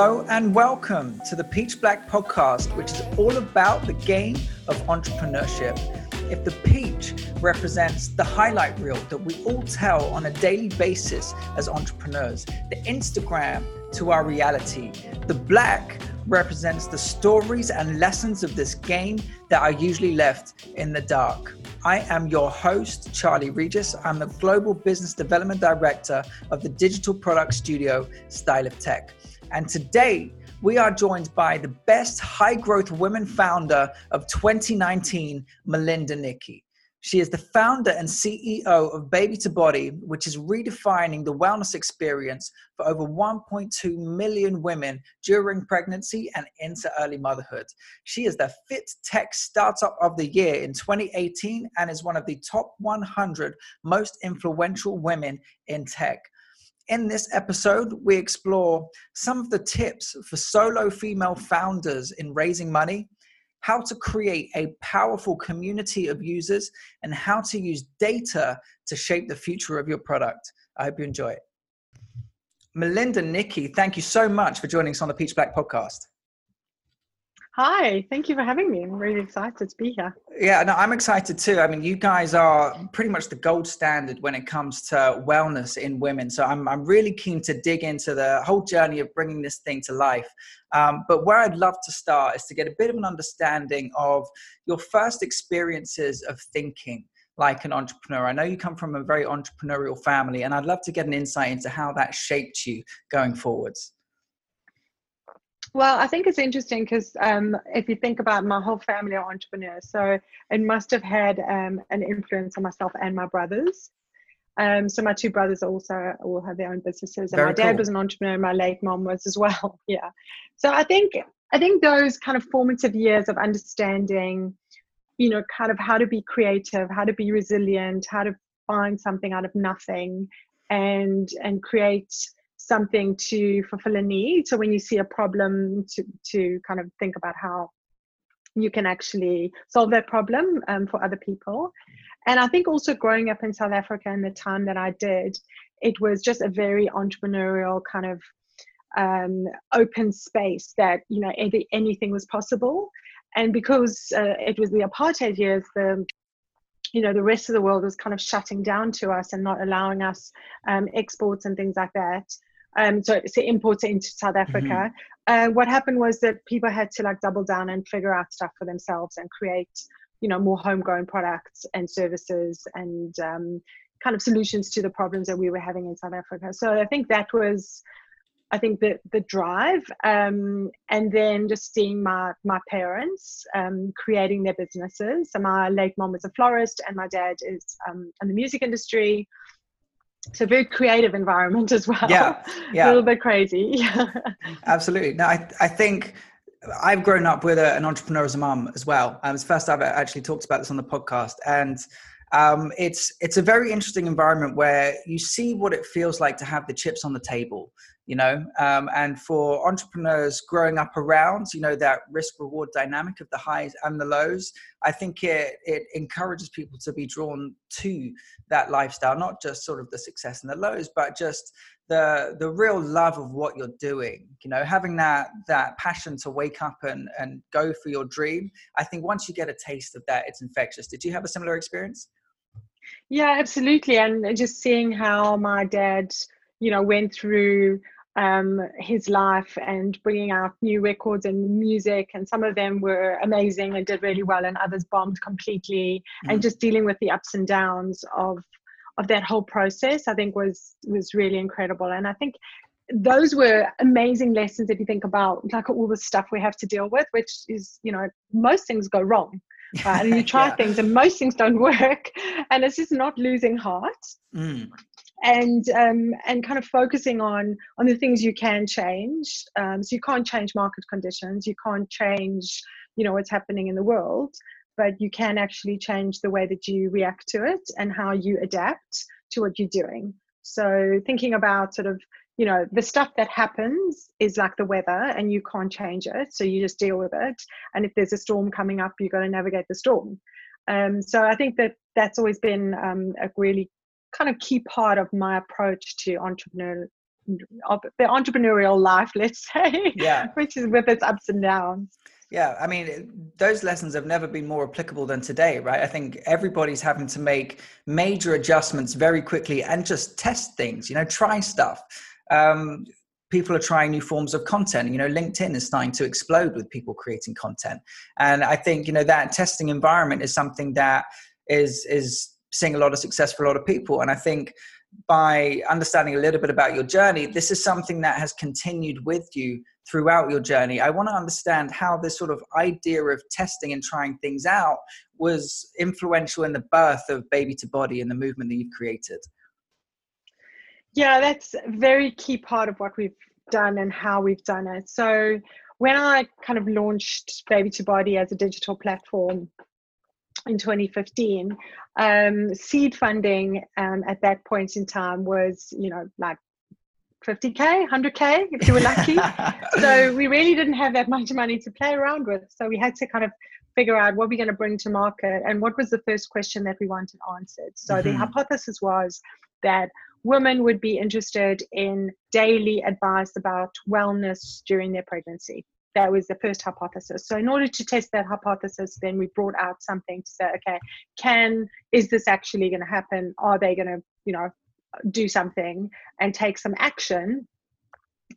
Hello and welcome to the Peach Black podcast, which is all about the game of entrepreneurship. If the peach represents the highlight reel that we all tell on a daily basis as entrepreneurs, the Instagram to our reality, the black represents the stories and lessons of this game that are usually left in the dark. I am your host, Charlie Regis. I'm the Global Business Development Director of the digital product studio Style of Tech. And today, we are joined by the best high growth women founder of 2019, Melinda Nicky. She is the founder and CEO of Baby to Body, which is redefining the wellness experience for over 1.2 million women during pregnancy and into early motherhood. She is the Fit Tech Startup of the Year in 2018 and is one of the top 100 most influential women in tech. In this episode, we explore some of the tips for solo female founders in raising money, how to create a powerful community of users, and how to use data to shape the future of your product. I hope you enjoy it. Melinda Nikki, thank you so much for joining us on the Peach Black podcast. Hi, thank you for having me. I'm really excited to be here. Yeah, no, I'm excited too. I mean, you guys are pretty much the gold standard when it comes to wellness in women. So I'm, I'm really keen to dig into the whole journey of bringing this thing to life. Um, but where I'd love to start is to get a bit of an understanding of your first experiences of thinking like an entrepreneur. I know you come from a very entrepreneurial family, and I'd love to get an insight into how that shaped you going forwards. Well, I think it's interesting because um, if you think about my whole family are entrepreneurs, so it must have had um, an influence on myself and my brothers. Um, so my two brothers also all have their own businesses, and Very my dad cool. was an entrepreneur. My late mom was as well. yeah. So I think I think those kind of formative years of understanding, you know, kind of how to be creative, how to be resilient, how to find something out of nothing, and and create something to fulfill a need. So when you see a problem, to to kind of think about how you can actually solve that problem um, for other people. And I think also growing up in South Africa in the time that I did, it was just a very entrepreneurial kind of um, open space that you know any, anything was possible. And because uh, it was the apartheid years, the you know the rest of the world was kind of shutting down to us and not allowing us um, exports and things like that um, so, so imports it into South Africa. Mm-hmm. Uh, what happened was that people had to like double down and figure out stuff for themselves and create, you know, more homegrown products and services and um, kind of solutions to the problems that we were having in South Africa. So I think that was, I think the the drive, um, and then just seeing my my parents um, creating their businesses. So my late mom was a florist, and my dad is um, in the music industry it's a very creative environment as well. Yeah, yeah. a little bit crazy. Absolutely. No, I, I think I've grown up with a, an entrepreneur as a mum as well. Um, it's the first time I actually talked about this on the podcast, and um, it's it's a very interesting environment where you see what it feels like to have the chips on the table you know? Um, and for entrepreneurs growing up around you know that risk reward dynamic of the highs and the lows i think it it encourages people to be drawn to that lifestyle not just sort of the success and the lows but just the the real love of what you're doing you know? Having that that passion to wake up and and go for your dream i think once you get a taste of that it's infectious. Did you have a similar experience yeah absolutely and just seeing how my dad you know went through um, his life and bringing out new records and music. And some of them were amazing and did really well, and others bombed completely. Mm. And just dealing with the ups and downs of of that whole process, I think was was really incredible. And I think those were amazing lessons if you think about like all the stuff we have to deal with, which is you know most things go wrong. Right? and you try yeah. things and most things don't work and it's just not losing heart mm and um, and kind of focusing on on the things you can change. Um, so you can't change market conditions, you can't change you know what's happening in the world, but you can actually change the way that you react to it and how you adapt to what you're doing. So thinking about sort of you know the stuff that happens is like the weather and you can't change it so you just deal with it and if there's a storm coming up you've got to navigate the storm um, so i think that that's always been um, a really kind of key part of my approach to entrepreneur the entrepreneurial life, let's say, yeah, which is with its ups and downs. Yeah, I mean, those lessons have never been more applicable than today, right? I think everybody's having to make major adjustments very quickly and just test things, you know, try stuff. Um, people are trying new forms of content. You know, LinkedIn is starting to explode with people creating content. And I think, you know, that testing environment is something that is is seeing a lot of success for a lot of people. And I think by understanding a little bit about your journey, this is something that has continued with you throughout your journey. I want to understand how this sort of idea of testing and trying things out was influential in the birth of Baby to Body and the movement that you've created. Yeah, that's a very key part of what we've done and how we've done it. So, when I kind of launched Baby to Body as a digital platform, in 2015 um, seed funding um, at that point in time was you know like 50k 100k if you were lucky so we really didn't have that much money to play around with so we had to kind of figure out what we're going to bring to market and what was the first question that we wanted answered so mm-hmm. the hypothesis was that women would be interested in daily advice about wellness during their pregnancy that was the first hypothesis. So in order to test that hypothesis, then we brought out something to say, okay, can is this actually going to happen? Are they going to, you know, do something and take some action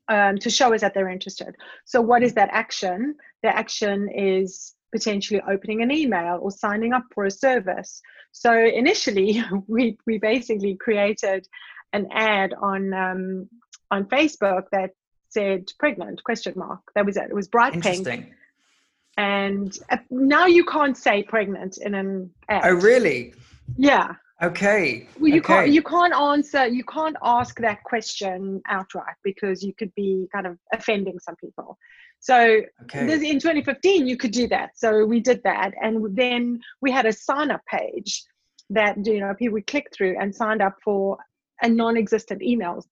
um, to show us that they're interested? So what is that action? The action is potentially opening an email or signing up for a service. So initially, we we basically created an ad on um, on Facebook that said pregnant question mark. That was it. It was bright pink. And uh, now you can't say pregnant in an ad. oh really? Yeah. Okay well you okay. can't you can't answer you can't ask that question outright because you could be kind of offending some people so okay. in 2015 you could do that so we did that and then we had a sign up page that you know people would click through and signed up for a non-existent emails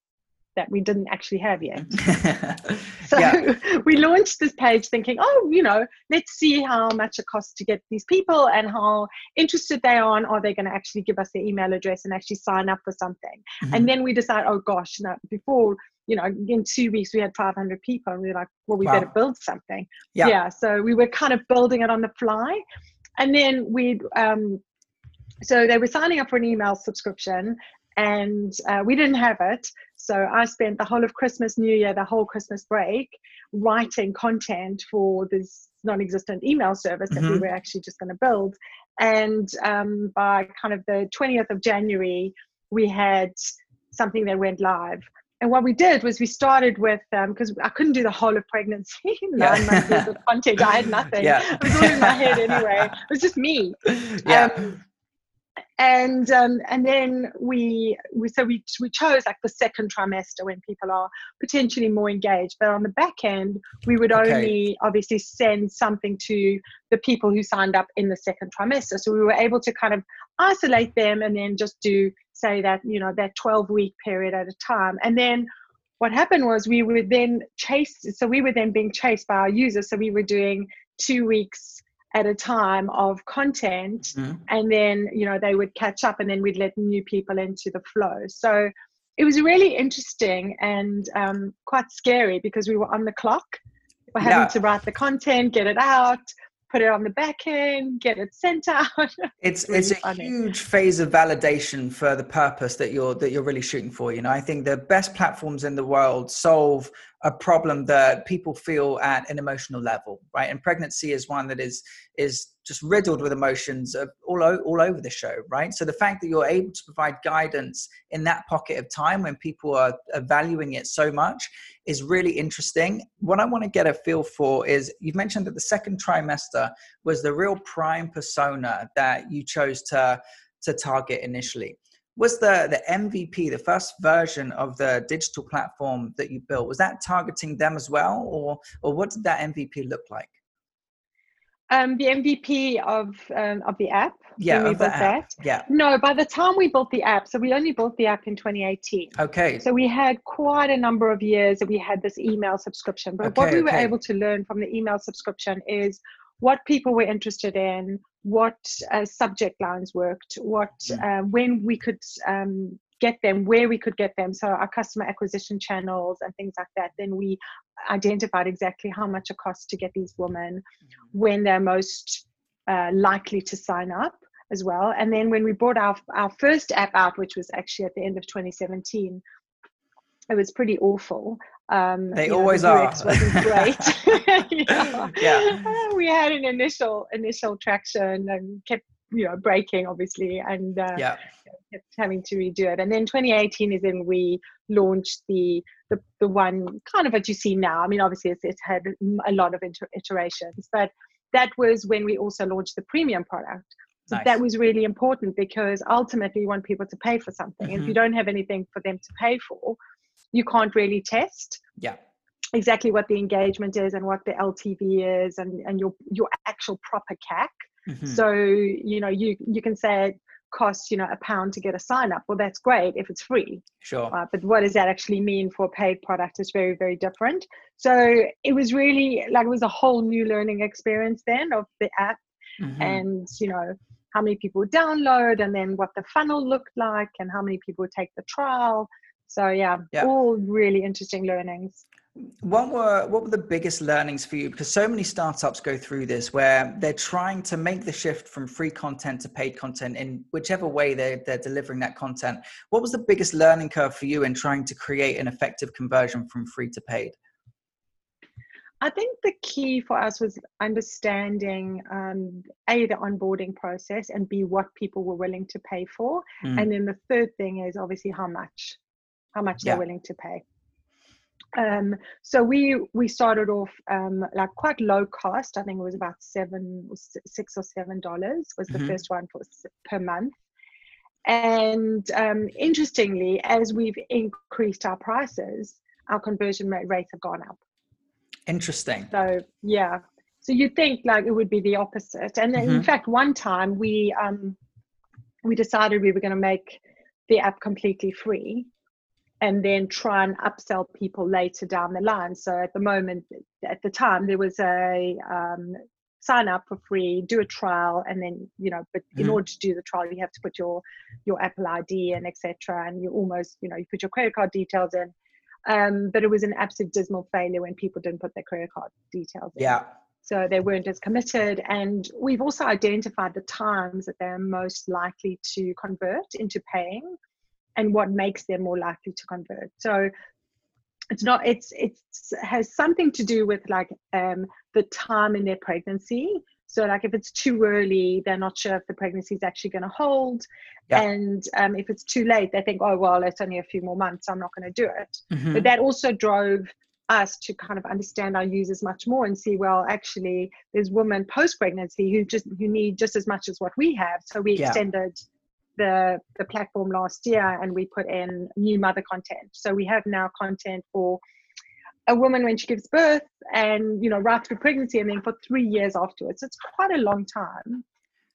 that we didn't actually have yet. so we launched this page thinking, oh, you know, let's see how much it costs to get these people and how interested they are and are they going to actually give us their email address and actually sign up for something. Mm-hmm. And then we decide, oh gosh, no, before you know, in two weeks we had 500 people, and we were like, well, we wow. better build something. Yeah. yeah. So we were kind of building it on the fly, and then we, um, so they were signing up for an email subscription, and uh, we didn't have it. So I spent the whole of Christmas, New Year, the whole Christmas break writing content for this non-existent email service that mm-hmm. we were actually just going to build. And um, by kind of the 20th of January, we had something that went live. And what we did was we started with because um, I couldn't do the whole of pregnancy nine months of content. I had nothing. Yeah. It was all in my head anyway. It was just me. Yeah. Um, and um, and then we, we so we, we chose like the second trimester when people are potentially more engaged. But on the back end we would okay. only obviously send something to the people who signed up in the second trimester. So we were able to kind of isolate them and then just do say that you know that 12 week period at a time. And then what happened was we were then chased so we were then being chased by our users. So we were doing two weeks at a time of content mm. and then you know they would catch up and then we'd let new people into the flow so it was really interesting and um, quite scary because we were on the clock we're having yeah. to write the content get it out put it on the back end, get it sent out. it's it's, really it's a funny. huge phase of validation for the purpose that you're that you're really shooting for. You know, I think the best platforms in the world solve a problem that people feel at an emotional level, right? And pregnancy is one that is is just riddled with emotions all, all over the show, right? So the fact that you're able to provide guidance in that pocket of time when people are, are valuing it so much is really interesting. What I want to get a feel for is you've mentioned that the second trimester was the real prime persona that you chose to to target initially was the the mvp the first version of the digital platform that you built was that targeting them as well or or what did that mvp look like um, the MVP of um, of the app. Yeah, we built that. Yeah. No, by the time we built the app, so we only built the app in 2018. Okay. So we had quite a number of years that we had this email subscription. But okay, what we okay. were able to learn from the email subscription is what people were interested in, what uh, subject lines worked, what mm. uh, when we could um, get them where we could get them so our customer acquisition channels and things like that then we identified exactly how much it costs to get these women mm-hmm. when they're most uh, likely to sign up as well and then when we brought our, our first app out which was actually at the end of 2017 it was pretty awful um, they always know, the are. wasn't great. yeah. yeah. we had an initial initial traction and kept you know breaking obviously and uh, yeah kept having to redo it and then 2018 is when we launched the the, the one kind of what you see now i mean obviously it's, it's had a lot of inter- iterations but that was when we also launched the premium product so nice. that was really important because ultimately you want people to pay for something mm-hmm. if you don't have anything for them to pay for you can't really test yeah exactly what the engagement is and what the LTV is and, and your your actual proper CAC. Mm-hmm. So you know you you can say it costs you know a pound to get a sign up. Well, that's great if it's free. Sure. Uh, but what does that actually mean for a paid product It's very very different. So it was really like it was a whole new learning experience then of the app, mm-hmm. and you know how many people download and then what the funnel looked like and how many people would take the trial so yeah, yeah. all really interesting learnings. What were what were the biggest learnings for you? Because so many startups go through this where they're trying to make the shift from free content to paid content in whichever way they're, they're delivering that content. What was the biggest learning curve for you in trying to create an effective conversion from free to paid? I think the key for us was understanding um, a the onboarding process and b what people were willing to pay for, mm. and then the third thing is obviously how much how much yeah. they're willing to pay. Um, so we we started off um, like quite low cost. I think it was about seven, six or seven dollars was the mm-hmm. first one for per month. And um, interestingly, as we've increased our prices, our conversion rate rates have gone up. Interesting. So yeah, so you'd think like it would be the opposite. And mm-hmm. in fact, one time we um, we decided we were going to make the app completely free and then try and upsell people later down the line. So at the moment, at the time, there was a um, sign up for free, do a trial, and then you know, but in mm-hmm. order to do the trial, you have to put your your Apple ID and etc. And you almost, you know, you put your credit card details in. Um, but it was an absolute dismal failure when people didn't put their credit card details in. Yeah. So they weren't as committed. And we've also identified the times that they're most likely to convert into paying and what makes them more likely to convert so it's not it's it's has something to do with like um the time in their pregnancy so like if it's too early they're not sure if the pregnancy is actually going to hold yeah. and um, if it's too late they think oh well it's only a few more months i'm not going to do it mm-hmm. but that also drove us to kind of understand our users much more and see well actually there's women post pregnancy who just who need just as much as what we have so we yeah. extended the, the platform last year and we put in new mother content. So we have now content for a woman when she gives birth and you know right through pregnancy and then for three years afterwards. It's quite a long time.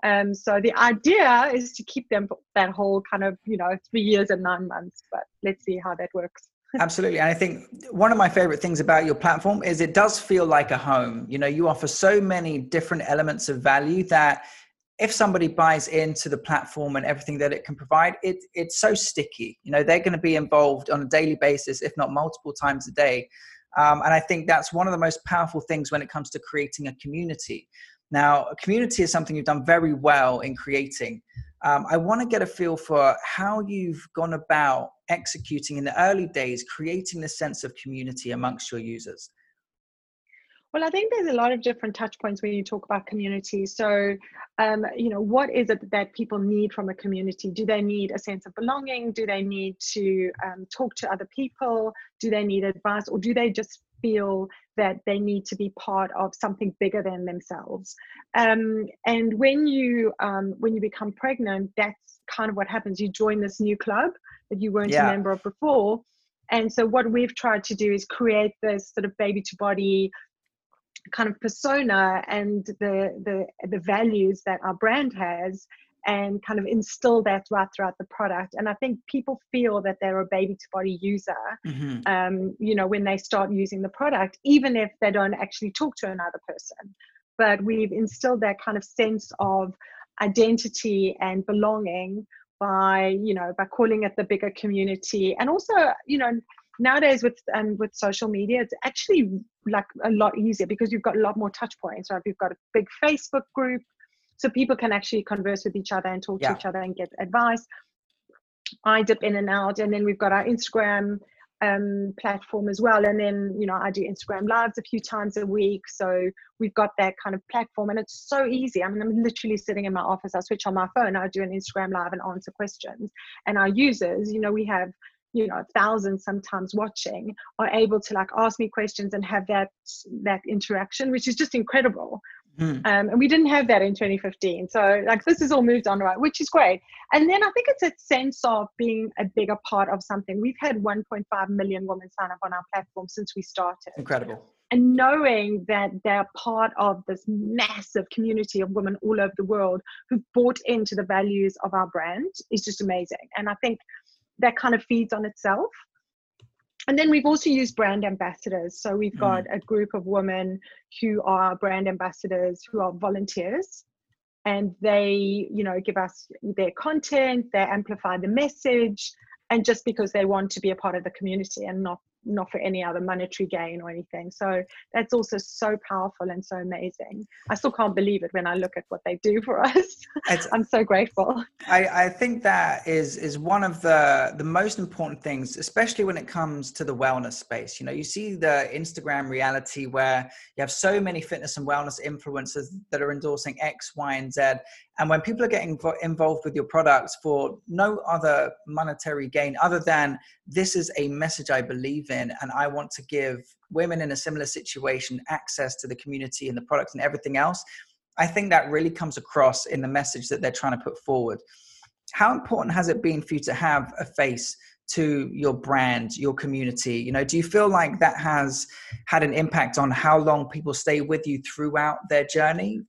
Um, so the idea is to keep them that whole kind of you know three years and nine months. But let's see how that works. Absolutely. And I think one of my favorite things about your platform is it does feel like a home. You know, you offer so many different elements of value that if somebody buys into the platform and everything that it can provide, it, it's so sticky. You know, they're going to be involved on a daily basis, if not multiple times a day. Um, and I think that's one of the most powerful things when it comes to creating a community. Now, a community is something you've done very well in creating. Um, I want to get a feel for how you've gone about executing in the early days, creating this sense of community amongst your users. Well, I think there's a lot of different touch points when you talk about community. So, um, you know, what is it that people need from a community? Do they need a sense of belonging? Do they need to um, talk to other people? Do they need advice? Or do they just feel that they need to be part of something bigger than themselves? Um, and when you um, when you become pregnant, that's kind of what happens. You join this new club that you weren't yeah. a member of before. And so, what we've tried to do is create this sort of baby to body kind of persona and the the the values that our brand has and kind of instill that right throughout the product and i think people feel that they're a baby to body user mm-hmm. um, you know when they start using the product even if they don't actually talk to another person but we've instilled that kind of sense of identity and belonging by you know by calling it the bigger community and also you know nowadays with um, with social media it's actually like a lot easier because you've got a lot more touch points right you've got a big facebook group so people can actually converse with each other and talk yeah. to each other and get advice i dip in and out and then we've got our instagram um, platform as well. And then, you know, I do Instagram lives a few times a week. So we've got that kind of platform and it's so easy. I mean, I'm literally sitting in my office. I switch on my phone, I do an Instagram live and answer questions. And our users, you know, we have you know thousands sometimes watching are able to like ask me questions and have that that interaction which is just incredible Mm. Um, and we didn't have that in 2015. So like this has all moved on right, which is great. And then I think it's a sense of being a bigger part of something. We've had 1.5 million women sign up on our platform since we started. Incredible. And knowing that they're part of this massive community of women all over the world who bought into the values of our brand is just amazing. And I think that kind of feeds on itself and then we've also used brand ambassadors. So we've got mm. a group of women who are brand ambassadors who are volunteers and they, you know, give us their content, they amplify the message, and just because they want to be a part of the community and not not for any other monetary gain or anything. So that's also so powerful and so amazing. I still can't believe it when I look at what they do for us. I'm so grateful. I, I think that is is one of the the most important things, especially when it comes to the wellness space. You know, you see the Instagram reality where you have so many fitness and wellness influencers that are endorsing X, Y, and Z. And when people are getting involved with your products for no other monetary gain other than this is a message I believe in, and I want to give women in a similar situation access to the community and the products and everything else, I think that really comes across in the message that they're trying to put forward. How important has it been for you to have a face to your brand, your community? You know, do you feel like that has had an impact on how long people stay with you throughout their journey?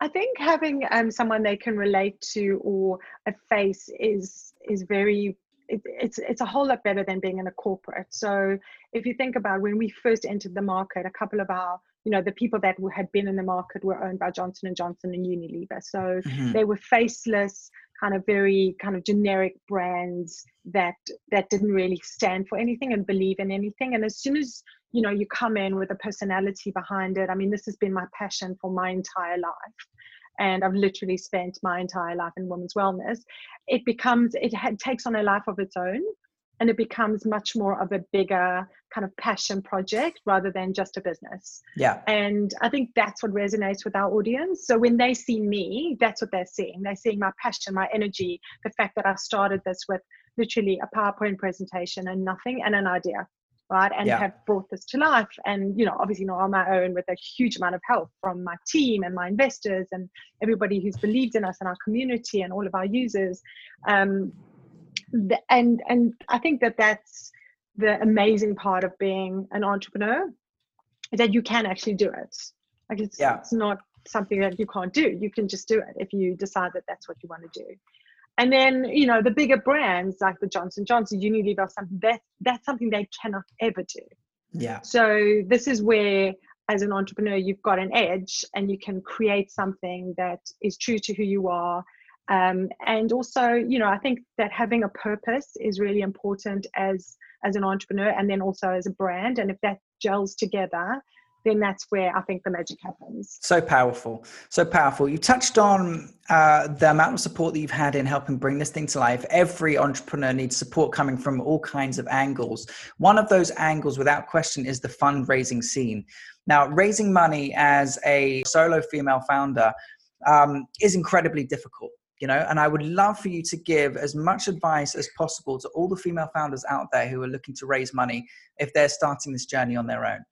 I think having um, someone they can relate to or a face is is very it, it's it's a whole lot better than being in a corporate. So if you think about when we first entered the market, a couple of our you know the people that had been in the market were owned by Johnson and Johnson and Unilever, so mm-hmm. they were faceless, kind of very kind of generic brands that that didn't really stand for anything and believe in anything. And as soon as you know you come in with a personality behind it i mean this has been my passion for my entire life and i've literally spent my entire life in women's wellness it becomes it takes on a life of its own and it becomes much more of a bigger kind of passion project rather than just a business. Yeah. And I think that's what resonates with our audience. So when they see me, that's what they're seeing. They're seeing my passion, my energy, the fact that I started this with literally a PowerPoint presentation and nothing and an idea right and yeah. have brought this to life and you know obviously not on my own with a huge amount of help from my team and my investors and everybody who's believed in us and our community and all of our users um, the, and and i think that that's the amazing part of being an entrepreneur that you can actually do it like it's, yeah. it's not something that you can't do you can just do it if you decide that that's what you want to do and then you know the bigger brands like the johnson johnson unilever something that that's something they cannot ever do. Yeah. So this is where as an entrepreneur you've got an edge and you can create something that is true to who you are. Um, and also you know i think that having a purpose is really important as as an entrepreneur and then also as a brand. And if that gels together then that's where I think the magic happens. So powerful, so powerful. You touched on uh, the amount of support that you've had in helping bring this thing to life. Every entrepreneur needs support coming from all kinds of angles. One of those angles, without question, is the fundraising scene. Now, raising money as a solo female founder um, is incredibly difficult you know and i would love for you to give as much advice as possible to all the female founders out there who are looking to raise money if they're starting this journey on their own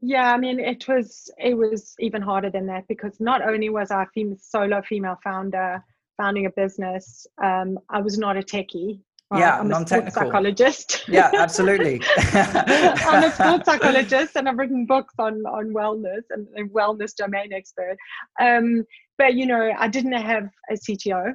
yeah, I mean, it was it was even harder than that because not only was I a fem- solo female founder founding a business, um, I was not a techie. Right? Yeah, I'm a sports psychologist. Yeah, absolutely. I'm a sports psychologist, and I've written books on on wellness and a wellness domain expert. Um, but you know, I didn't have a CTO.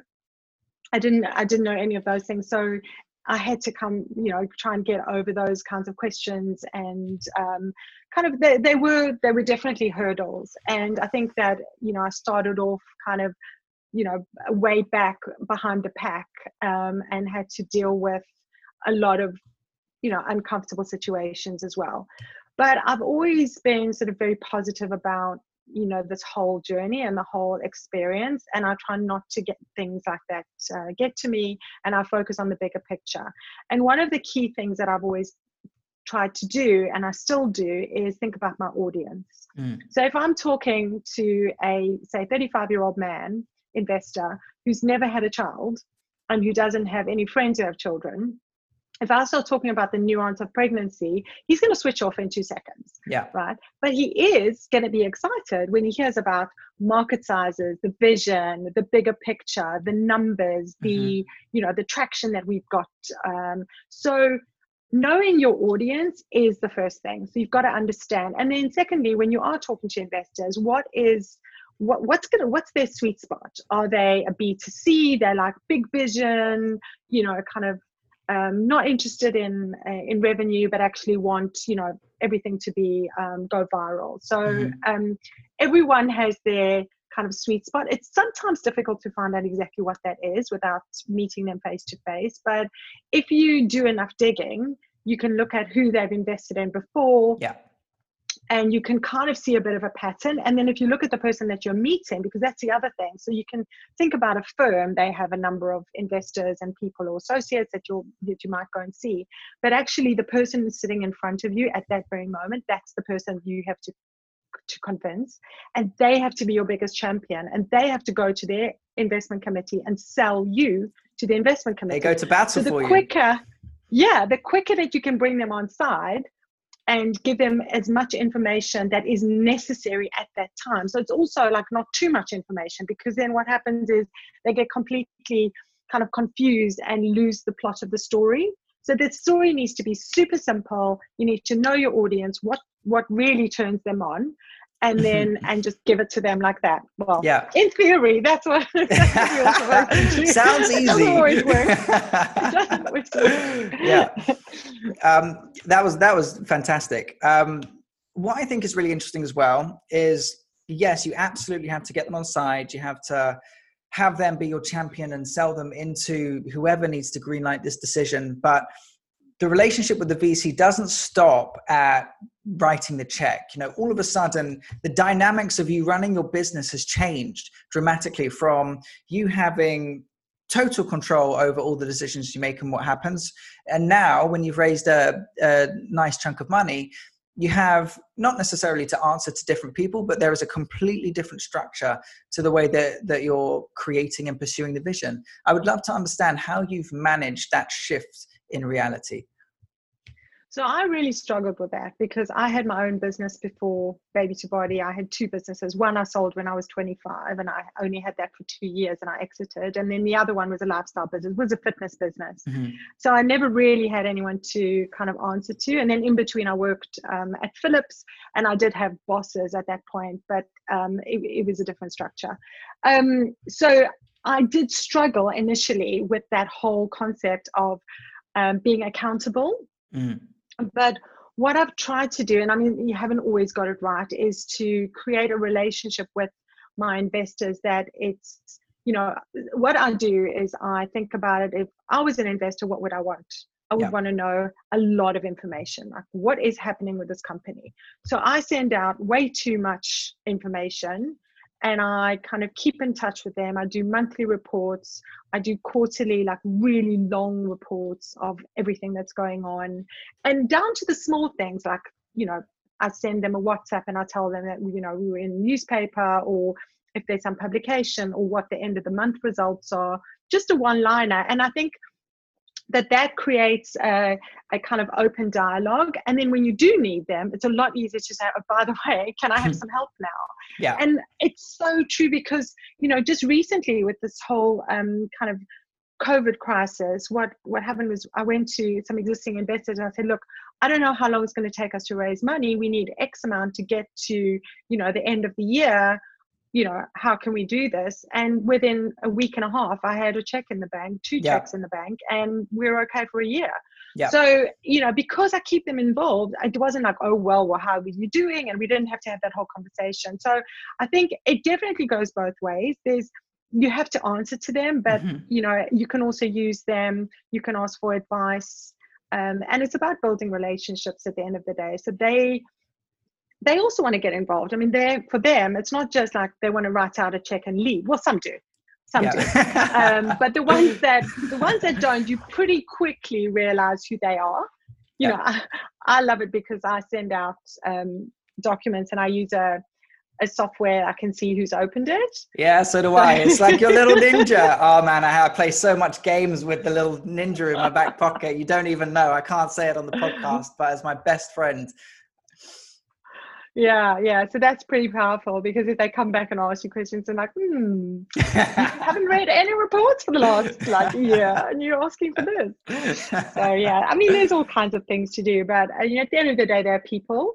I didn't I didn't know any of those things. So I had to come, you know, try and get over those kinds of questions, and um, kind of they, they were they were definitely hurdles. And I think that you know I started off kind of you know, way back behind the pack um, and had to deal with a lot of, you know, uncomfortable situations as well. But I've always been sort of very positive about you know this whole journey and the whole experience and i try not to get things like that uh, get to me and i focus on the bigger picture and one of the key things that i've always tried to do and i still do is think about my audience mm. so if i'm talking to a say 35 year old man investor who's never had a child and who doesn't have any friends who have children if I start talking about the nuance of pregnancy, he's going to switch off in two seconds. Yeah. Right. But he is going to be excited when he hears about market sizes, the vision, the bigger picture, the numbers, the mm-hmm. you know the traction that we've got. Um, so knowing your audience is the first thing. So you've got to understand, and then secondly, when you are talking to investors, what is what, what's gonna what's their sweet spot are they a b2c they're like big vision you know kind of um, not interested in uh, in revenue, but actually want you know everything to be um, go viral. So mm-hmm. um, everyone has their kind of sweet spot. It's sometimes difficult to find out exactly what that is without meeting them face to face. But if you do enough digging, you can look at who they've invested in before. Yeah and you can kind of see a bit of a pattern and then if you look at the person that you're meeting because that's the other thing so you can think about a firm they have a number of investors and people or associates that you that you might go and see but actually the person sitting in front of you at that very moment that's the person you have to to convince and they have to be your biggest champion and they have to go to their investment committee and sell you to the investment committee they go to battle so the quicker you. yeah the quicker that you can bring them on side and give them as much information that is necessary at that time. So it's also like not too much information because then what happens is they get completely kind of confused and lose the plot of the story. So the story needs to be super simple. You need to know your audience, what what really turns them on, and then and just give it to them like that. Well, yeah. In theory, that's what. That's Sounds easy. It doesn't always work. It doesn't always work. yeah um, that was that was fantastic. Um, what I think is really interesting as well is yes, you absolutely have to get them on side. You have to have them be your champion and sell them into whoever needs to greenlight this decision. But the relationship with the VC doesn't stop at writing the check. You know, all of a sudden, the dynamics of you running your business has changed dramatically from you having total control over all the decisions you make and what happens. And now, when you've raised a, a, nice chunk of money, you have not necessarily to answer to different people, but there is a completely different structure to the way that, that you're creating and pursuing the vision. I would love to understand how you've managed that shift in reality. So I really struggled with that because I had my own business before Baby to Body. I had two businesses. One I sold when I was 25 and I only had that for two years and I exited. And then the other one was a lifestyle business, was a fitness business. Mm-hmm. So I never really had anyone to kind of answer to. And then in between I worked um, at Philips and I did have bosses at that point, but um, it, it, was a different structure. Um, so I did struggle initially with that whole concept of um, being accountable. Mm but what I've tried to do, and I mean, you haven't always got it right, is to create a relationship with my investors that it's, you know, what I do is I think about it. If I was an investor, what would I want? I would yeah. want to know a lot of information, like what is happening with this company. So I send out way too much information and I kind of keep in touch with them. I do monthly reports. I do quarterly, like really long reports of everything that's going on, and down to the small things like you know I send them a WhatsApp and I tell them that you know we were in the newspaper or if there's some publication or what the end of the month results are. Just a one liner, and I think that that creates a, a, kind of open dialogue. And then when you do need them it's a lot easier to say oh by the way can i have some help now? Yeah. And it's so true because you know just recently with this whole um, kind of covid crisis what what happened was i went to some existing investors and i said look i don't know how long it's going to take us to raise money. We need x amount to get to you know the end of the year you know how can we do this and within a week and a half i had a check in the bank two yeah. checks in the bank and we we're okay for a year yeah. so you know because i keep them involved it wasn't like oh well well how are you doing and we didn't have to have that whole conversation so i think it definitely goes both ways there's you have to answer to them but Mhm. you know you can also use them you can ask for advice um, and it's about building relationships at the end of the day so they they also want to get involved i mean they for them it's not just like they want to write out a check and leave well some do some do um, but the ones that the ones that don't you pretty quickly realize who they are you Yeah. know I, I love it because i send out um, documents and i use a, a software i can see who's opened it Yeah, so do I. It's like your little ninja. Oh man, I, I play so much games with the little ninja in my back pocket. You don't even know. I can't say it on the podcast, but as my best friend. Yeah yeah. So that's pretty powerful because if they come back and ask you questions and like hmm you haven't read any reports for the last like year and you're asking for this. So yeah i mean there's all kinds of things to do but uh, you know, at the end of the day they're people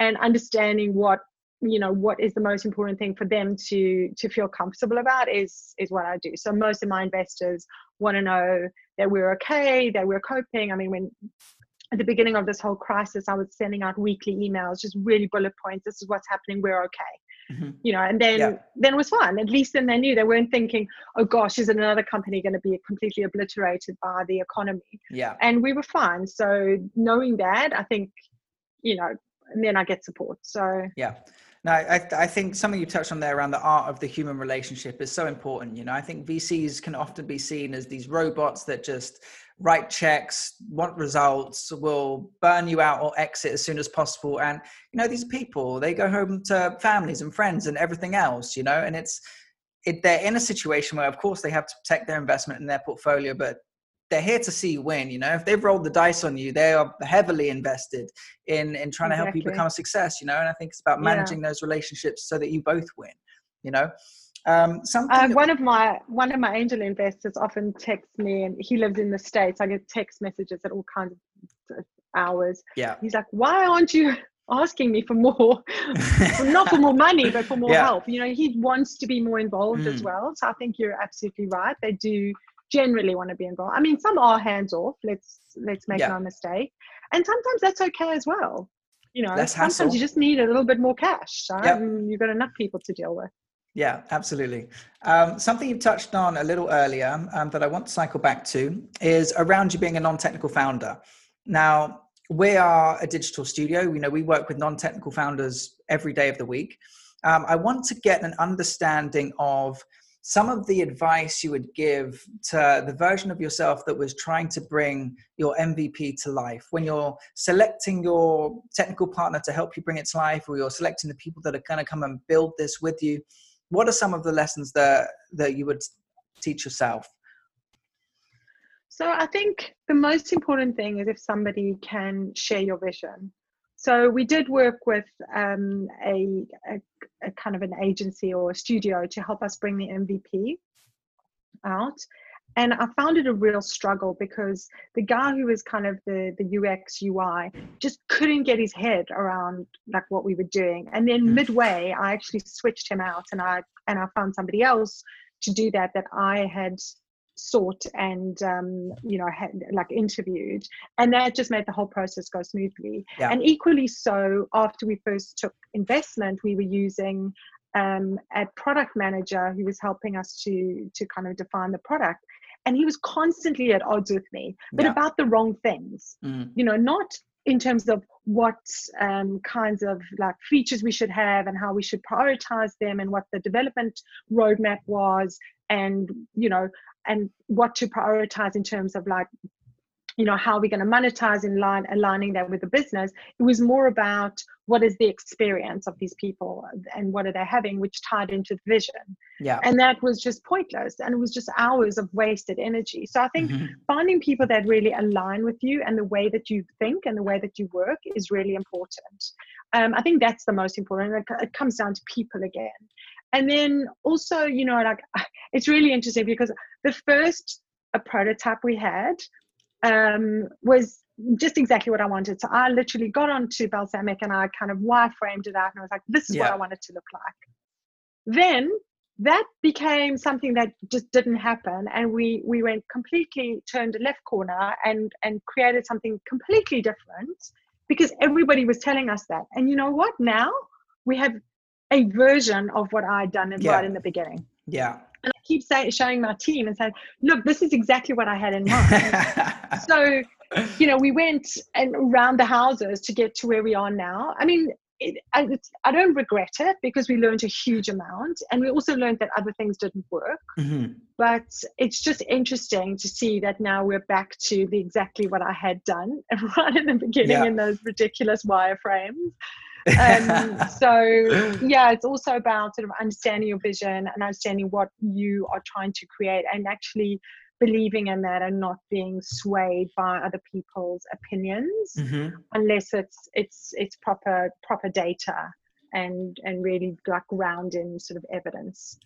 and understanding what you know what is the most important thing for them to to feel comfortable about is is what i do. So most of my investors want to know that we're okay that we're coping. I mean when at the beginning of this whole crisis i was sending out weekly emails just really bullet points this is what's happening we're okay Mhm. you know and then Yeah. then it was fine at least then they knew they weren't thinking oh gosh is another company going to be completely obliterated by the economy Yeah. and we were fine so knowing that i think you know and then i get support so Yeah. No, I, I think something you touched on there around the art of the human relationship is so important. You know, I think VCs can often be seen as these robots that just write checks, want results, will burn you out or exit as soon as possible. And, you know, these people, they go home to families and friends and everything else, you know, and it's, it, they're in a situation where, of course, they have to protect their investment in their portfolio, but they're here to see you win. You know, if they've rolled the dice on you, they are heavily invested in in trying to help you become a success. You know, and I think it's about Yeah. managing those relationships so that you both win. You know, um, uh, one of my one of my angel investors often texts me and he lives in the states i get text messages at all kinds of hours yeah, he's like why aren't you asking me for more not for more money but for more Yeah. help you know he wants to be more involved as Mm. well so i think you're absolutely right they do generally want to be involved i mean some are hands off let's let's make Yeah. no mistake and sometimes that's okay as well you know Less sometimes hassle. you just need a little bit more cash right? Yep. you've got enough people to deal with Yeah, absolutely. Um, something you touched on a little earlier um, that I want to cycle back to is around you being a non-technical founder. Now, we are a digital studio. We know we work with non-technical founders every day of the week. Um, I want to get an understanding of some of the advice you would give to the version of yourself that was trying to bring your MVP to life when you're selecting your technical partner to help you bring it to life, or you're selecting the people that are going to come and build this with you what are some of the lessons that that you would teach yourself So I think the most important thing is if somebody can share your vision. So we did work with um, a, a, a kind of an agency or a studio to help us bring the MVP out. And I found it a real struggle because the guy who was kind of the, the UX UI just couldn't get his head around like what we were doing. And then Mm. midway, I actually switched him out and I and I found somebody else to do that that I had sought and um, you know had like interviewed and that just made the whole process go smoothly Yeah. and equally so after we first took investment we were using um, a product manager who was helping us to to kind of define the product and he was constantly at odds with me but Yeah. about the wrong things Mm, you know not in terms of what um, kinds of like features we should have and how we should prioritize them and what the development roadmap was and you know and what to prioritize in terms of like you know how are we're going to monetize in line aligning that with the business it was more about what is the experience of these people and what are they having which tied into the vision yeah and that was just pointless and it was just hours of wasted energy so i think Mhm. finding people that really align with you and the way that you think and the way that you work is really important. Um, I think that's the most important. It, it comes down to people again. And then also, you know, like it's really interesting because the first a prototype we had um, was just exactly what I wanted. So I literally got onto Balsamiq and I kind of wireframed it out and I was like, this is what I want it to look like. Then that became something that just didn't happen and we we went completely turned a left corner and and created something completely different because everybody was telling us that and you know what now we have a version of what i'd done Yeah. right in the beginning yeah And I keep saying, showing my team and saying, look, this is exactly what I had in mind. so, you know, we went and around the houses to get to where we are now. I mean, it, I, I, don't regret it because we learned a huge amount and we also learned that other things didn't work mm-hmm. but it's just interesting to see that now we're back to the exactly what i had done right in the beginning yeah. in those ridiculous wireframes um, so yeah it's also about sort of understanding your vision and understanding what you are trying to create and actually believing in that and not being swayed by other people's opinions mm-hmm. unless it's it's it's proper proper data and and really like ground in sort of evidence.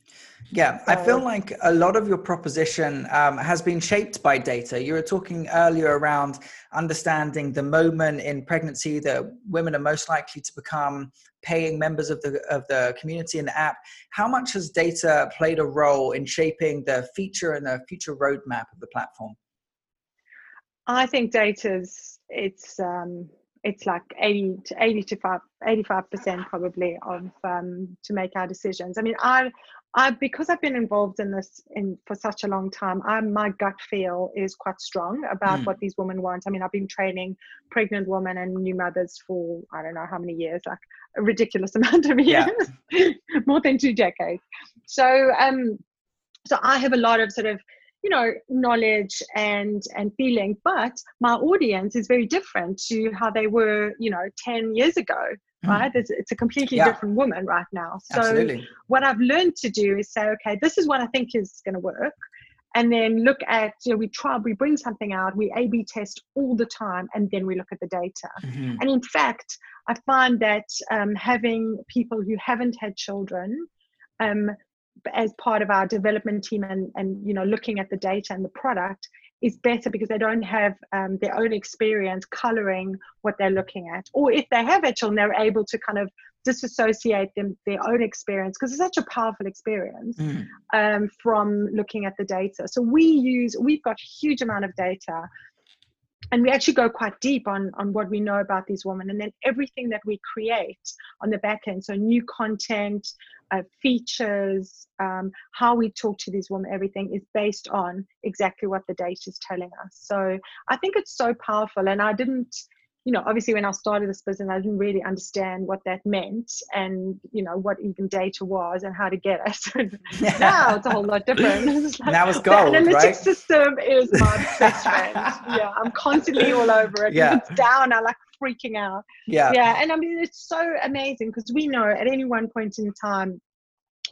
Yeah so, i feel like a lot of your proposition um, has been shaped by data. You were talking earlier around understanding the moment in pregnancy that women are most likely to become paying members of the of the community and the app. How much has data played a role in shaping the feature and the future roadmap of the platform? I think data's it's um it's like 80 to 80 to 5 85% probably of um, to make our decisions i mean i i because i've been involved in this in for such a long time i my gut feel is quite strong about mm. what these women want i mean i've been training pregnant women and new mothers for i don't know how many years like a ridiculous amount of years yeah. more than two decades so um so i have a lot of sort of you know knowledge and and feeling but my audience is very different to how they were you know 10 years ago mm. right it's, it's, a completely yeah. different woman right now so Absolutely. what i've learned to do is say okay this is what i think is going to work and then look at you know we try we bring something out we a b test all the time and then we look at the data mm-hmm. and in fact i find that um, having people who haven't had children um, as part of our development team and and you know looking at the data and the product is better because they don't have um, their own experience coloring what they're looking at or if they have it they're able to kind of disassociate them their own experience because it's such a powerful experience mm. um, from looking at the data so we use we've got a huge amount of data and we actually go quite deep on on what we know about these women and then everything that we create on the back end. So new content uh, features um, how we talk to these women everything is based on exactly what the data is telling us. So i think it's so powerful and i didn't you know, obviously when I started this business, I didn't really understand what that meant and, you know, what even data was and how to get it. So now it's a whole lot different. It's like, now it's gold, the analytics right? system is my best friend. Yeah, I'm constantly all over it. Yeah. If it's down, I like freaking out. Yeah. Yeah. And I mean, it's so amazing because we know at any one point in time,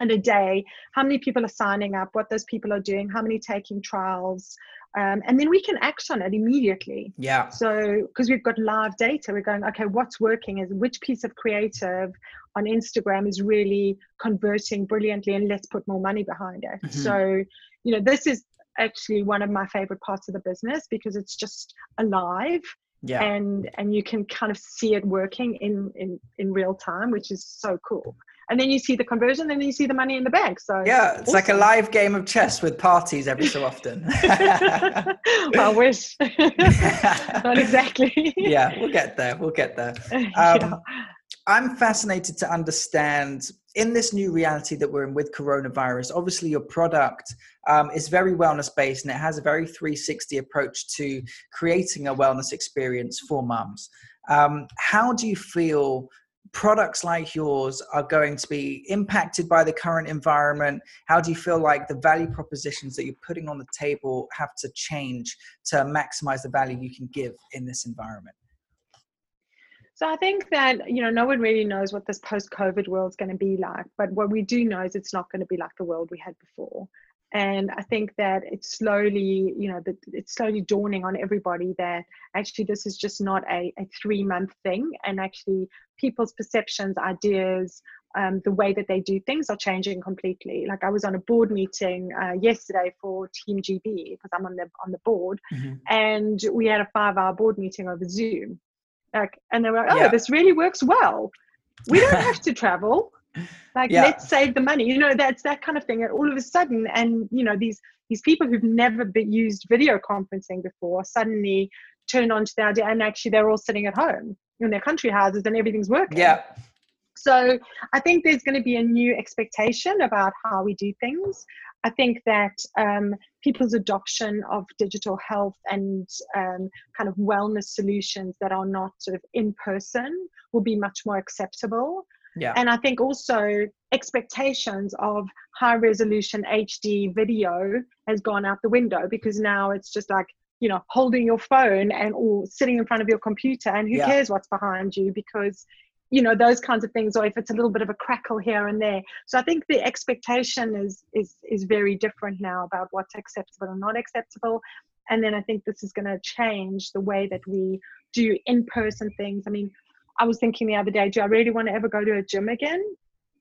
in a day how many people are signing up what those people are doing how many taking trials um, and then we can act on it immediately yeah so because we've got live data we're going okay what's working is which piece of creative on instagram is really converting brilliantly and let's put more money behind it mm-hmm. so you know this is actually one of my favorite parts of the business because it's just alive yeah. and and you can kind of see it working in in in real time which is so cool and then you see the conversion and then you see the money in the bank. So yeah it's awesome. like a live game of chess with parties every so often. I wish. Not exactly. Yeah we'll get there we'll get there. Um, yeah. i'm fascinated to understand in this new reality that we're in with coronavirus obviously your product um, is very wellness based and it has a very 360 approach to creating a wellness experience for mums. Um, how do you feel products like yours are going to be impacted by the current environment? How do you feel like the value propositions that you're putting on the table have to change to maximize the value you can give in this environment? So I think that you know no one really knows what this post-COVID world is going to be like, but what we do know is it's not going to be like the world we had before and i think that it's slowly you know that it's slowly dawning on everybody that actually this is just not a, a three month thing. And actually people's perceptions ideas um, the way that they do things are changing completely. Like i was on a board meeting uh, yesterday for team gb because i'm on the on the board. Mm-hmm. and we had a five hour board meeting over zoom. Like and they were like oh yeah. this really works well. We don't have to travel like yeah. let's save the money you know that's that kind of thing and all of a sudden and you know these these people who've never been used video conferencing before suddenly turn on to the idea and actually they're all sitting at home in their country houses and everything's working yeah so I think there's going to be a new expectation about how we do things. I think that um, people's adoption of digital health and um, kind of wellness solutions that are not sort of in person will be much more acceptable. Yeah. And I think also expectations of high resolution HD video has gone out the window because now it's just like, you know, holding your phone and or sitting in front of your computer and who Yeah. cares what's behind you because you know those kinds of things or if it's a little bit of a crackle here and there so i think the expectation is is is very different now about what's acceptable and not acceptable and then i think this is going to change the way that we do in-person things i mean i was thinking the other day do i really want to ever go to a gym again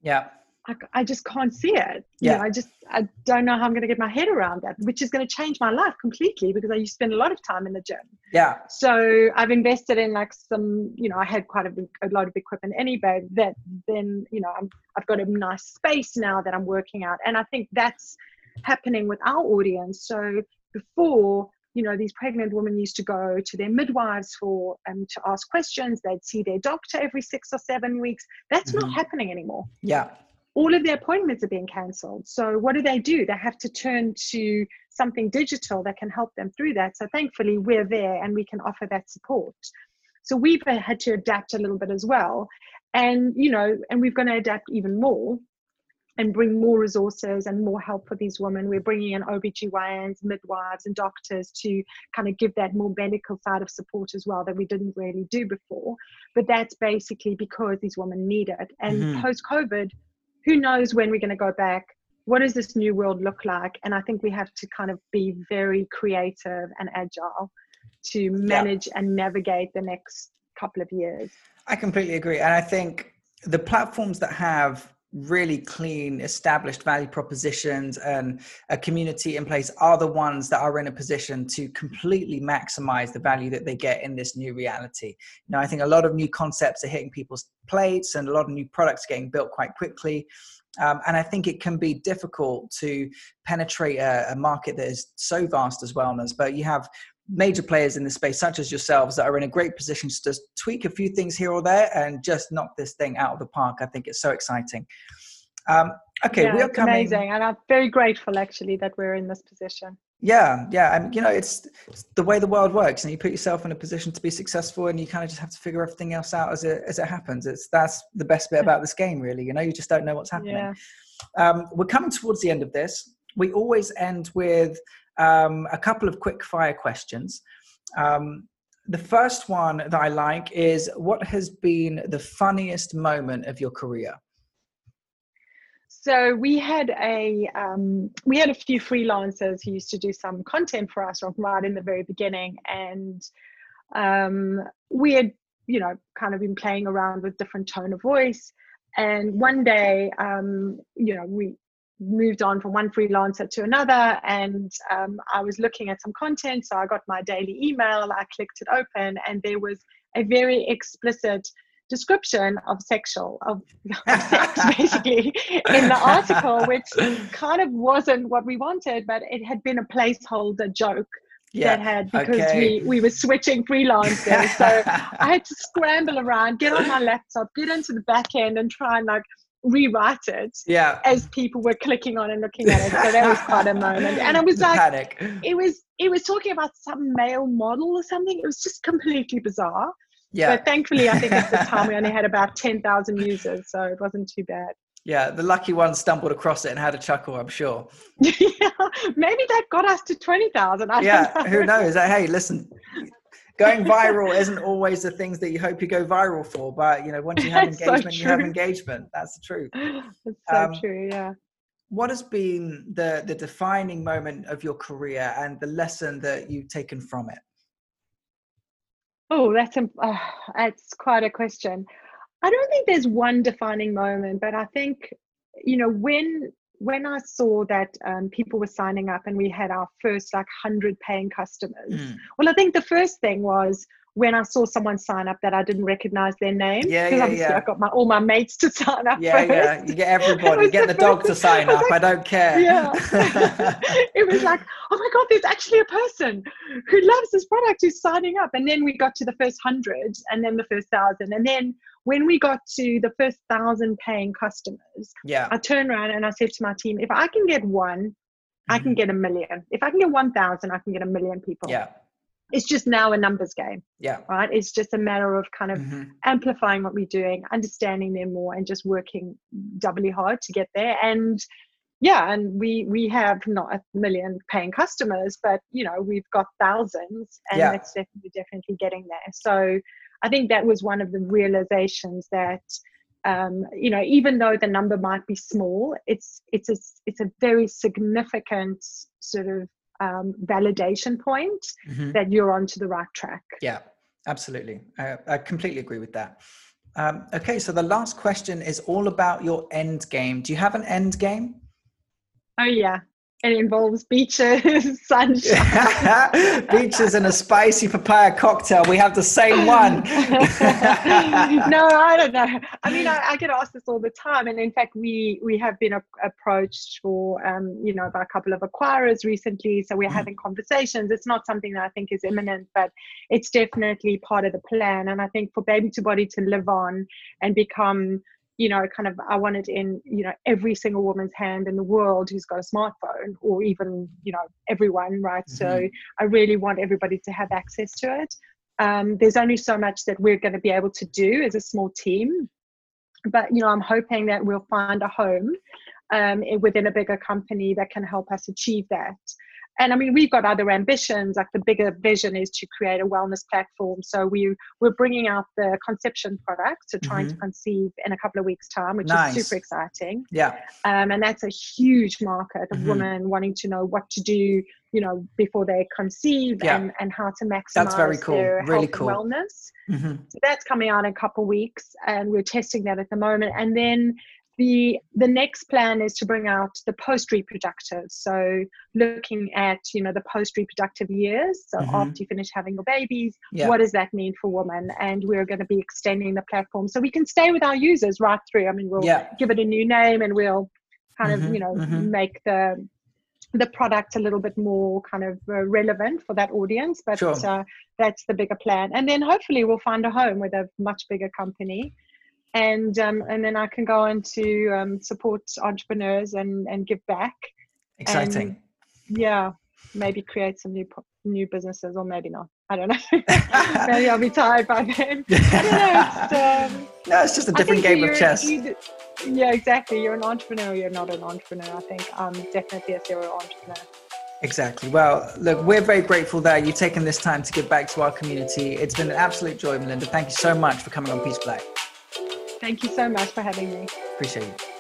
Yeah. I, I just can't see it. You Yeah. know, I just I don't know how I'm going to get my head around that, which is going to change my life completely because I used to spend a lot of time in the gym. Yeah. So I've invested in like some, you know, I had quite a, big, a lot of equipment anyway. That then, you know, I'm, I've got a nice space now that I'm working out, and I think that's happening with our audience. So before, you know, these pregnant women used to go to their midwives for um, to ask questions. They'd see their doctor every six or seven weeks. That's Mhm. not happening anymore Yeah. all of their appointments are being cancelled. So what do they do? They have to turn to something digital that can help them through that. So thankfully we're there and we can offer that support. So we've had to adapt a little bit as well. And you know, and we're going to adapt even more and bring more resources and more help for these women. We're bringing in OBGYNs, midwives, and doctors to kind of give that more medical side of support as well that we didn't really do before. But that's basically because these women need it. And Mhm. post COVID, who knows when we're going to go back? What does this new world look like? And I think we have to kind of be very creative and agile to manage and navigate the next couple of years. I completely agree. And I think the platforms that have really clean, established value propositions and a community in place are the ones that are in a position to completely maximize the value that they get in this new reality. You know, I think a lot of new concepts are hitting people's plates and a lot of new products getting built quite quickly. Um, and I think it can be difficult to penetrate a, a market that is so vast as wellness. But you have major players in the space, such as yourselves, that are in a great position to just tweak a few things here or there and just knock this thing out of the park. I think it's so exciting. Um, okay, yeah, we are coming. amazing, and I'm very grateful actually that we're in this position. Yeah, yeah. And you know, it's, it's the way the world works, and you put yourself in a position to be successful, and you kind of just have to figure everything else out as it as it happens. It's that's the best bit about this game, really. You know, you just don't know what's happening. Yeah. Um, we're coming towards the end of this. We always end with um, a couple of quick fire questions. Um, the first one that I like is what has been the funniest moment of your career? So we had a um, we had a few freelancers who used to do some content for us right in the very beginning, and um, we had you know kind of been playing around with different tone of voice. And one day, um, you know, we moved on from one freelancer to another, and um, I was looking at some content. So I got my daily email. I clicked it open, and there was a very explicit description of sexual of, of sex basically in the article which kind of wasn't what we wanted but it had been a placeholder joke that had because okay. we we were switching freelancers so i had to scramble around get on my laptop get into the back end and try and like rewrite it yeah as people were clicking on and looking at it so that was quite a moment and it was The like panic. it was it was talking about some male model or something it was just completely bizarre Yeah, but thankfully, I think at the time we only had about 10,000 users, so it wasn't too bad. yeah. The lucky ones stumbled across it and had a chuckle. I'm sure. yeah, maybe that got us to 20,000. I yeah, know. who knows? Hey, listen, going viral isn't always the things that you hope you go viral for, but you know, once you have That's so engagement, you have engagement. That's the truth. It's so Um, true, yeah. What has been the the defining moment of your career and the lesson that you've taken from it? Oh, that's, a, uh, that's quite a question. I don't think there's one defining moment, but I think, you know, when when I saw that um, people were signing up and we had our first like 100 paying customers, Mm. Well, I think the first thing was when I saw someone sign up that I didn't recognize their name. Yeah, yeah, obviously yeah. I got my all my mates to sign up Yeah, first. yeah. You get everybody. Get the the dog to sign up. I don't care. Yeah. it was like, oh my God, there's actually a person who loves this product who's signing up. And then we got to the first hundred and then the first thousand. And then when we got to the first thousand paying customers, yeah. I turned around and I said to my team, if I can get one I can get a million. If I can get 1,000, I can get a million people. Yeah. It's just now a numbers game, Yeah. right? It's just a matter of kind of Mhm. amplifying what we're doing, understanding them more, and just working doubly hard to get there. And yeah, and we we have not a million paying customers, but you know we've got thousands, and Yeah. it's definitely definitely getting there. So I think that was one of the realizations that. Um, you know, even though the number might be small, it's it's a it's a very significant sort of um, validation point Mhm. that you're onto the right track. Yeah, absolutely. I, I completely agree with that. Um, okay, so the last question is all about your end game. Do you have an end game? Oh yeah, it involves beaches, sunshine. Beaches and a spicy papaya cocktail. We have the same one. no, I don't know. I mean, I, I get asked this all the time, and in fact, we we have been a, approached for, um, you know, by a couple of acquirers recently. So we're Mhm. having conversations. It's not something that I think is imminent, but it's definitely part of the plan. And I think for Baby2Body to live on and become you know, kind of, I want it in, you know, every single woman's hand in the world who's got a smartphone, or even, you know, everyone, right? So I really want everybody to have access to it. Um, there's only so much that we're going to be able to do as a small team, but you know, I'm hoping that we'll find a home um, within a bigger company that can help us achieve that. And I mean, we've got other ambitions. Like the bigger vision is to create a wellness platform. So we we're bringing out the conception product, so trying to conceive in a couple of weeks' time, which Nice. is super exciting. Yeah. Um, and that's a huge market of Mhm. women wanting to know what to do, you know, before they conceive Yeah. and, and how to maximize very cool. their Really health cool. and wellness. hmm So that's coming out in a couple of weeks, and we're testing that at the moment. And then the the next plan is to bring out the post reproductive. So looking at you know the post reproductive years. So Mhm. after you finish having your babies, Yeah. what does that mean for women? And we're going to be extending the platform so we can stay with our users right through. I mean, we'll Yeah. give it a new name and we'll kind Mhm, of you know mhm. make the the product a little bit more kind of uh, relevant for that audience but Sure. uh, that's the bigger plan and then hopefully we'll find a home with a much bigger company and um, and then i can go on to um, support entrepreneurs and and give back Exciting. yeah maybe create some new new businesses or maybe not i don't know maybe i'll be tired by then i don't know it's, um, no, it's just a different game of chess. you- yeah, exactly. You're an entrepreneur. You're not an entrepreneur. I think I'm definitely a serial entrepreneur. Exactly. Well, look, we're very grateful that you've taken this time to give back to our community. It's been an absolute joy, Melinda. Thank you so much for coming on Peach Black. Thank you so much for having me. Appreciate you.